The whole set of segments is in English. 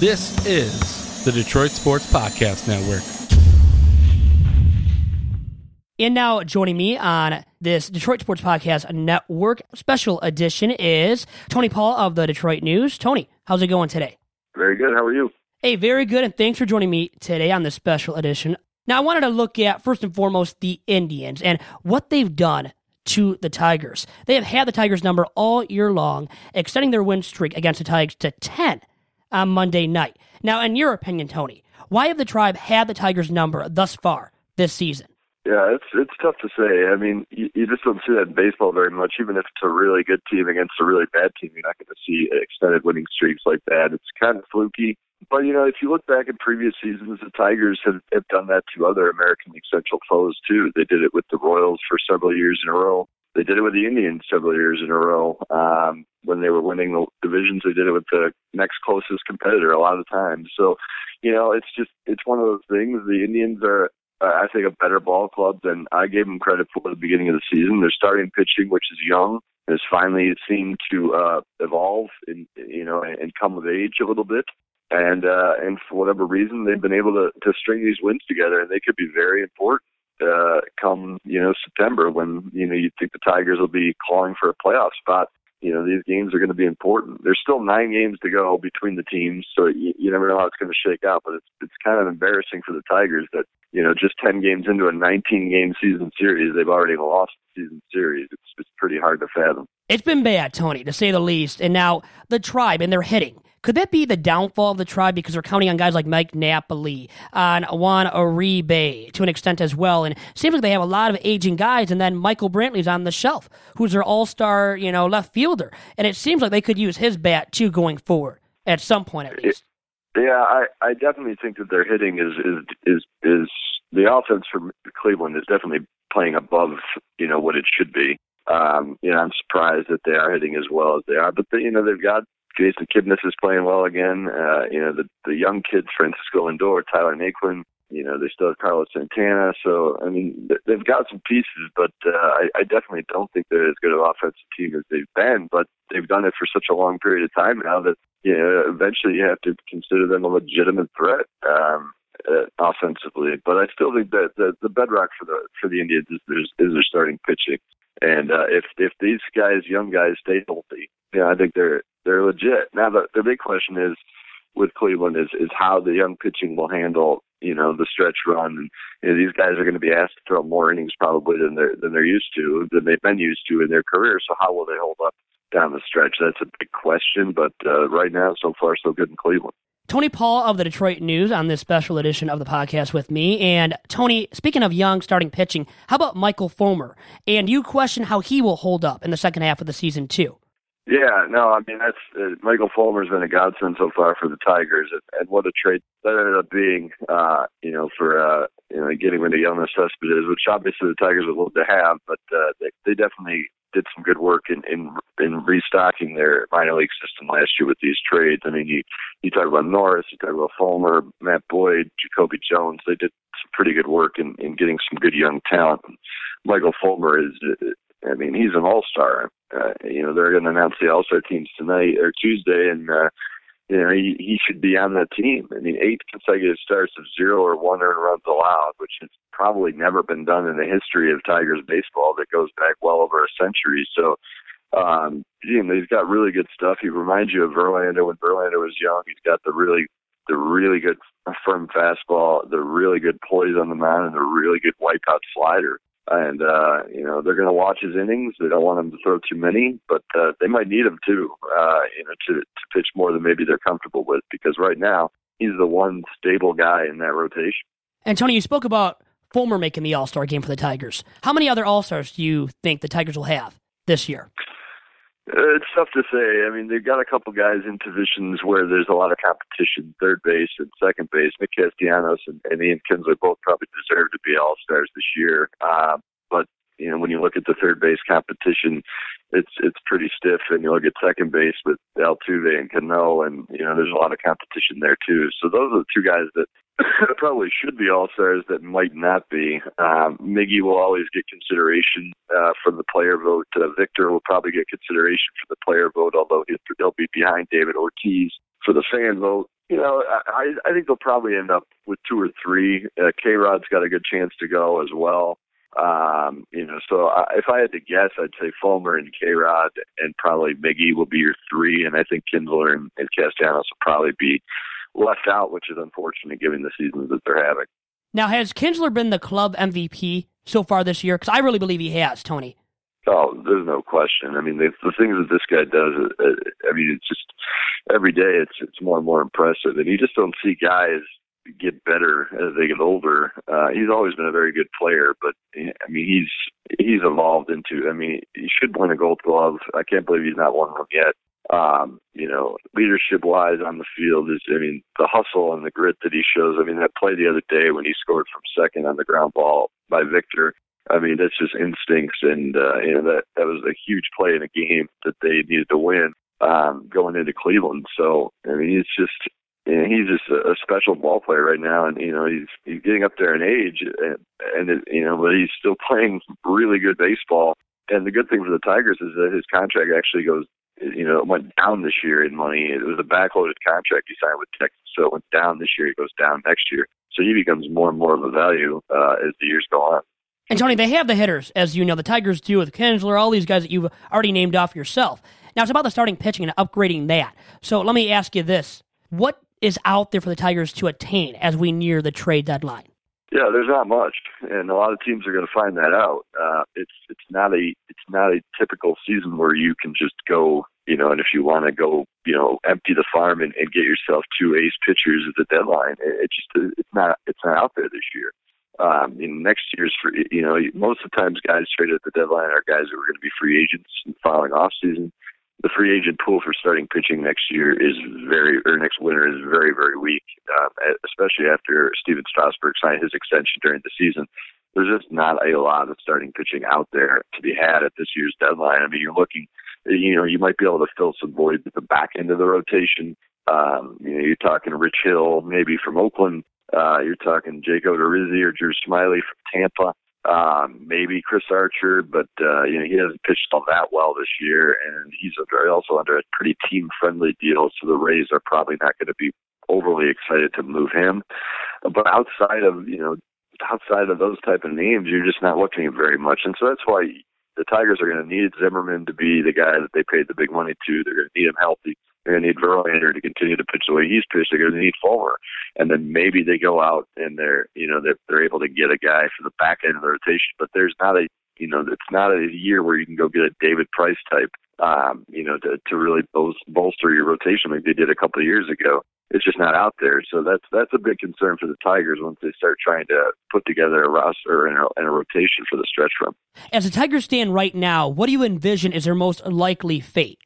This is the Detroit Sports Podcast Network. And now joining me on this Detroit Sports Podcast Network special edition is Tony Paul of the Detroit News. Tony, how's it going today? Very good. How are you? Hey, very good, and thanks for joining me today on this special edition. Now, I wanted to look at, first and foremost, the Indians and what they've done to the Tigers. They have had the Tigers number all year long, extending their win streak against the Tigers to 10 on Monday night. Now, in your opinion, Tony, why have the Tribe had the Tigers number thus far this season? Yeah, it's it's tough to say. I mean, you, you just don't see that in baseball very much. Even if it's a really good team against a really bad team, you're not going to see extended winning streaks like that. It's kind of fluky. But you know, if you look back at previous seasons, the Tigers have, have done that to other American League Central foes too. They did it with the Royals for several years in a row. They did it with the Indians several years in a row. Um, when they were winning the divisions, they did it with the next closest competitor a lot of times. So, you know, it's just it's one of those things. The Indians are uh, I think, a better ball club than I gave them credit for at the beginning of the season. Their starting pitching, which is young, has finally seemed to uh, evolve and you know and come of age a little bit. And uh, and for whatever reason, they've been able to to string these wins together, and they could be very important uh, come you know September when you know you think the Tigers will be calling for a playoff spot you know these games are going to be important. There's still nine games to go between the teams, so you, you never know how it's going to shake out. But it's it's kind of embarrassing for the Tigers that you know just 10 games into a 19 game season series, they've already lost the season series. It's it's pretty hard to fathom. It's been bad, Tony, to say the least. And now the tribe and they're hitting. Could that be the downfall of the tribe because they're counting on guys like Mike Napoli, on Juan Uribe to an extent as well? And seems like they have a lot of aging guys, and then Michael Brantley's on the shelf, who's their all-star, you know, left fielder. And it seems like they could use his bat too going forward at some point at least. Yeah, I, I definitely think that their hitting is is is is the offense for Cleveland is definitely playing above you know what it should be. Um, you know, I'm surprised that they are hitting as well as they are, but they, you know they've got Jason Kipnis is playing well again. Uh, you know, the the young kids, Francisco Lindor, Tyler Naquin. You know, they still have Carlos Santana. So, I mean, they've got some pieces, but uh, I, I definitely don't think they're as good an offensive team as they've been. But they've done it for such a long period of time now that you know eventually you have to consider them a legitimate threat. Um, uh, offensively, but I still think that the, the bedrock for the for the Indians is, is, is their starting pitching. And uh, if if these guys, young guys, stay healthy, yeah, I think they're they're legit. Now the the big question is with Cleveland is is how the young pitching will handle you know the stretch run. And you know, these guys are going to be asked to throw more innings probably than they're than they're used to than they've been used to in their career. So how will they hold up down the stretch? That's a big question. But uh, right now, so far, so good in Cleveland. Tony Paul of the Detroit News on this special edition of the podcast with me. And Tony, speaking of young starting pitching, how about Michael Fulmer? And you question how he will hold up in the second half of the season, too. Yeah, no, I mean that's uh, Michael Fulmer's been a godsend so far for the Tigers, and, and what a trade that ended up being. Uh, you know, for uh, you know getting rid of Yoenis Cespedes, which obviously the Tigers would love to have, but uh, they they definitely did some good work in in in restocking their minor league system last year with these trades. I mean, you you talk about Norris, you talk about Fulmer, Matt Boyd, Jacoby Jones. They did some pretty good work in in getting some good young talent. Michael Fulmer is, I mean, he's an all star. Uh, you know, they're going to announce the all star teams tonight or Tuesday, and uh, you know, he, he should be on that team. I mean, eight consecutive starts of zero or one earned runs allowed, which has probably never been done in the history of Tigers baseball that goes back well over a century. So, um, you know, he's got really good stuff. He reminds you of Verlander when Verlander was young. He's got the really, the really good firm fastball, the really good poise on the mound, and the really good wipeout slider and uh, you know they're going to watch his innings. They don't want him to throw too many, but uh, they might need him too. Uh, you know, to to pitch more than maybe they're comfortable with, because right now he's the one stable guy in that rotation. And Tony, you spoke about Fulmer making the All Star game for the Tigers. How many other All Stars do you think the Tigers will have this year? Uh, it's tough to say. I mean, they've got a couple guys in positions where there's a lot of competition, third base and second base. Nick Castellanos and, and Ian Kinsler both probably deserve to be all stars this year. Uh, but you know, when you look at the third base competition, it's it's pretty stiff. And you look at second base with Altuve and Cano, and you know, there's a lot of competition there too. So those are the two guys that probably should be all stars that might not be. Um, Miggy will always get consideration uh, from the player vote. Uh, Victor will probably get consideration for the player vote, although he'll be behind David Ortiz for the fan vote. You know, I I think they'll probably end up with two or three. Uh, K Rod's got a good chance to go as well. Um, you know, so I, if I had to guess, I'd say Fulmer and K Rod and probably Miggy will be your three, and I think Kinsler and, and Castellanos will probably be left out, which is unfortunate given the seasons that they're having. Now, has Kinsler been the club MVP so far this year? Because I really believe he has, Tony. Oh, there's no question. I mean, the, the things that this guy does, uh, I mean, it's just every day it's it's more and more impressive, and you just don't see guys get better as they get older. Uh, he's always been a very good player, but I mean, he's he's evolved into. I mean, he should win a Gold Glove. I can't believe he's not won one yet. Um, you know, leadership wise on the field is, I mean, the hustle and the grit that he shows. I mean, that play the other day when he scored from second on the ground ball by Victor. I mean, that's just instincts, and uh, you know that that was a huge play in a game that they needed to win um, going into Cleveland. So I mean, he's just you know, he's just a, a special ball player right now, and you know he's he's getting up there in age, and, and it, you know, but he's still playing really good baseball. And the good thing for the Tigers is that his contract actually goes, you know, it went down this year in money. It was a backloaded contract he signed with Texas, so it went down this year. It goes down next year, so he becomes more and more of a value uh, as the years go on. And Tony, they have the hitters, as you know, the Tigers do with Kinsler, all these guys that you've already named off yourself. Now it's about the starting pitching and upgrading that. So let me ask you this: What is out there for the Tigers to attain as we near the trade deadline? Yeah, there's not much, and a lot of teams are going to find that out. Uh, it's it's not a it's not a typical season where you can just go, you know, and if you want to go, you know, empty the farm and, and get yourself two ace pitchers at the deadline, it, it just it's not it's not out there this year. Um, in next year's for you know most of the times guys traded at the deadline are guys who are going to be free agents in the following off season the free agent pool for starting pitching next year is very, or next winter is very, very weak, um, especially after Stephen Strasburg signed his extension during the season. There's just not a lot of starting pitching out there to be had at this year's deadline. I mean, you're looking, you know, you might be able to fill some void at the back end of the rotation. Um, you know, you're talking Rich Hill, maybe from Oakland. Uh, you're talking Jake Odorizzi or Drew Smyly from Tampa um, maybe Chris Archer, but uh, you know he hasn't pitched all that well this year, and he's also under a pretty team-friendly deal, so the Rays are probably not going to be overly excited to move him. But outside of you know outside of those type of names, you're just not looking at very much, and so that's why the Tigers are going to need Zimmermann to be the guy that they paid the big money to. They're going to need him healthy. They're going to need Verlander to continue to pitch the way he's pitched. They're going to need Fulmer, and then maybe they go out and they're you know they're, they're able to get a guy for the back end of the rotation. But there's not a you know it's not a year where you can go get a David Price type um, you know to to really bolster your rotation like they did a couple of years ago. It's just not out there, so that's that's a big concern for the Tigers once they start trying to put together a roster and a, and a rotation for the stretch run. As the Tigers stand right now, what do you envision is their most likely fate?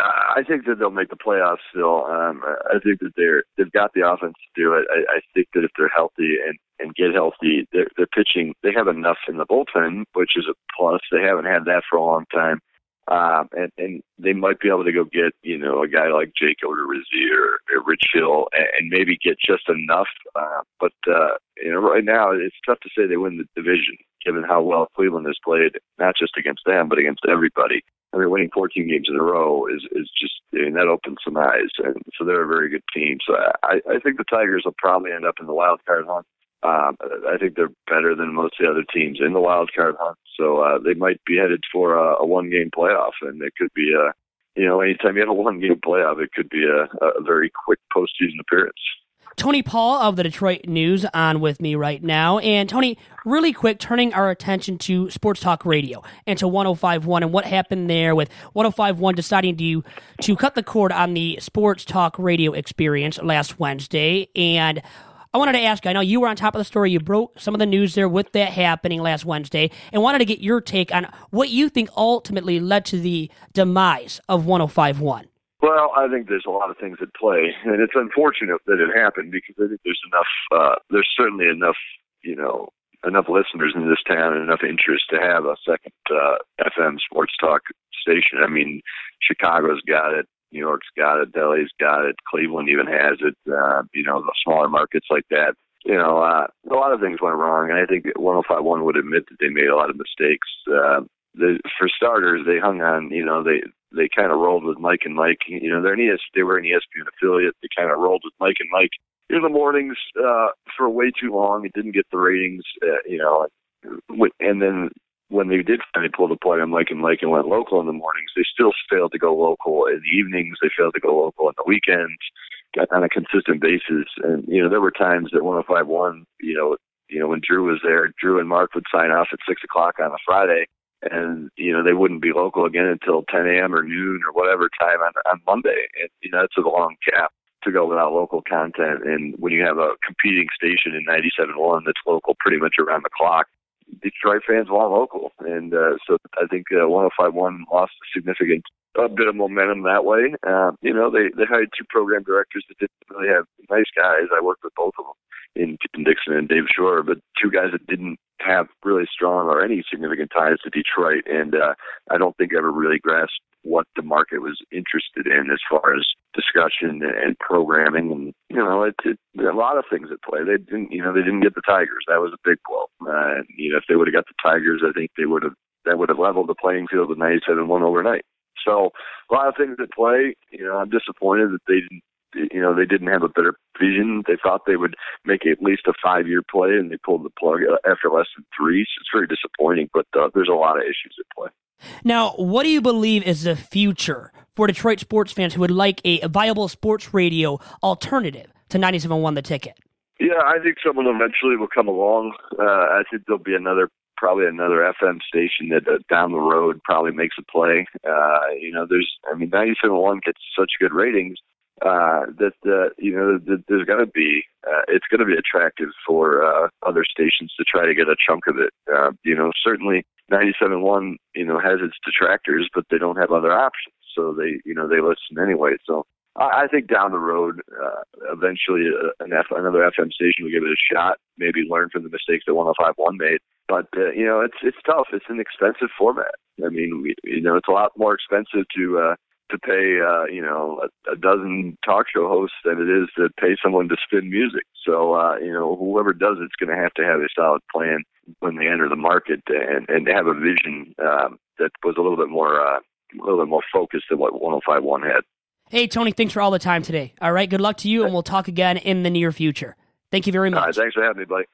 I think that they'll make the playoffs still. Um, I think that they're they've got the offense to do it. I, I think that if they're healthy and and get healthy, they're, they're pitching. They have enough in the bullpen, which is a plus. They haven't had that for a long time, um, and and they might be able to go get you know a guy like Jake Odorizzi or, or Rich Hill, and, and maybe get just enough. Uh, but uh, you know, right now it's tough to say they win the division, given how well Cleveland has played, not just against them but against everybody. I mean, winning 14 games in a row is is just I mean that opens some eyes, and so they're a very good team. So I I think the Tigers will probably end up in the wild card hunt. Um, I think they're better than most of the other teams in the wild card hunt, so uh, they might be headed for a, a one game playoff, and it could be a you know anytime you have a one game playoff, it could be a, a very quick postseason appearance. Tony Paul of the Detroit News on with me right now. And Tony, really quick, turning our attention to Sports Talk Radio and to 1051 and what happened there with 1051 deciding to, to cut the cord on the Sports Talk Radio experience last Wednesday. And I wanted to ask, I know you were on top of the story. You broke some of the news there with that happening last Wednesday and wanted to get your take on what you think ultimately led to the demise of 1051. Well, I think there's a lot of things at play, and it's unfortunate that it happened because I think there's enough. Uh, there's certainly enough, you know, enough listeners in this town and enough interest to have a second uh, FM sports talk station. I mean, Chicago's got it, New York's got it, Philly's got it, Cleveland even has it. Uh, you know, the smaller markets like that. You know, uh, a lot of things went wrong, and I think 1051 would admit that they made a lot of mistakes. Uh, the, for starters, they hung on. You know, they they kind of rolled with Mike and Mike. You know, they're an ES, they were an ESPN affiliate. They kind of rolled with Mike and Mike in the mornings uh, for way too long. It didn't get the ratings, uh, you know. And then when they did finally pull the plug on Mike and Mike and went local in the mornings, they still failed to go local in the evenings. They failed to go local on the weekends Got on a consistent basis. And you know, there were times that 105.1, you know, you know, when Drew was there, Drew and Mark would sign off at six o'clock on a Friday, and you know they wouldn't be local again until 10 a.m. or noon or whatever time on on Monday. And you know that's a long gap to go without local content. And when you have a competing station in 97.1 that's local pretty much around the clock, Detroit fans want local, and uh, so I think uh, 105.1 lost a significant a bit of momentum that way. Um, you know, they they hired two program directors that didn't really have nice guys. I worked with both of them in Dixon and Dave Shore, but two guys that didn't have really strong or any significant ties to Detroit, and uh, I don't think ever really grasped what the market was interested in as far as discussion and programming and you know it, it a lot of things at play they didn't you know they didn't get the tigers that was a big blow uh, you know if they would have got the tigers i think they would have that would have leveled the playing field with 97 1 overnight so a lot of things at play. You know, I'm disappointed that they didn't. You know, they didn't have a better vision. They thought they would make at least a five-year play, and they pulled the plug after less than three. So it's very disappointing. But uh, there's a lot of issues at play. Now, what do you believe is the future for Detroit sports fans who would like a viable sports radio alternative to 97.1 The Ticket? Yeah, I think someone eventually will come along. Uh, I think there'll be another probably another FM station that uh, down the road probably makes a play. Uh, you know, there's, I mean, 97.1 gets such good ratings uh, that uh, you know that there's going to be uh, it's going to be attractive for uh, other stations to try to get a chunk of it. Uh, you know, certainly 97.1 you know has its detractors, but they don't have other options, so they you know they listen anyway. So I think down the road, uh, eventually, uh, an F, another FM station will give it a shot. Maybe learn from the mistakes that 105.1 made. But uh, you know, it's it's tough. It's an expensive format. I mean, we, you know, it's a lot more expensive to uh, to pay uh, you know a, a dozen talk show hosts than it is to pay someone to spin music. So uh, you know, whoever does it's going to have to have a solid plan when they enter the market and and have a vision um, that was a little bit more uh, a little bit more focused than what 105.1 had. Hey, Tony, thanks for all the time today. All right, good luck to you, and we'll talk again in the near future. Thank you very much. thanks for having me, Blake.